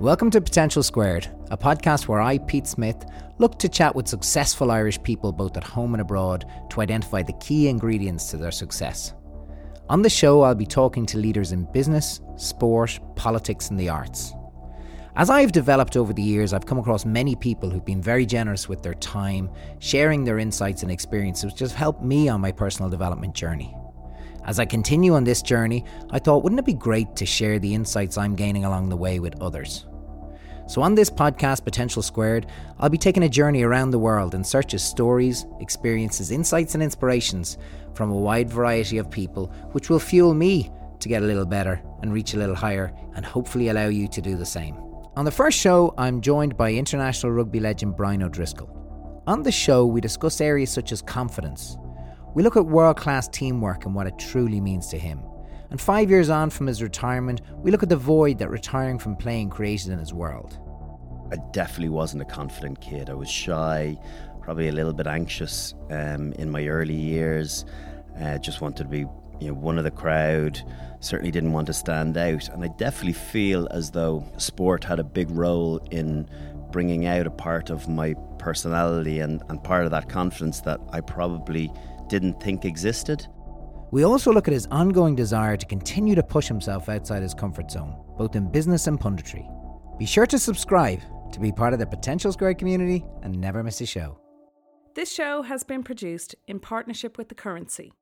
Welcome to Potential Squared, a podcast where I, Pete Smith, look to chat with successful Irish people both at home and abroad to identify the key ingredients to their success. On the show, I'll be talking to leaders in business, sport, politics, and the arts. As I've developed over the years, I've come across many people who've been very generous with their time, sharing their insights and experiences, which have helped me on my personal development journey. As I continue on this journey, I thought, wouldn't it be great to share the insights I'm gaining along the way with others? So, on this podcast, Potential Squared, I'll be taking a journey around the world in search of stories, experiences, insights, and inspirations from a wide variety of people, which will fuel me to get a little better and reach a little higher, and hopefully allow you to do the same. On the first show, I'm joined by international rugby legend Brian O'Driscoll. On the show, we discuss areas such as confidence. We look at world class teamwork and what it truly means to him. And five years on from his retirement, we look at the void that retiring from playing created in his world. I definitely wasn't a confident kid. I was shy, probably a little bit anxious um, in my early years. Uh, just wanted to be, you know, one of the crowd. Certainly didn't want to stand out, and I definitely feel as though sport had a big role in bringing out a part of my personality and, and part of that confidence that I probably didn't think existed. We also look at his ongoing desire to continue to push himself outside his comfort zone, both in business and punditry. Be sure to subscribe to be part of the Potential Squared community and never miss a show. This show has been produced in partnership with The Currency.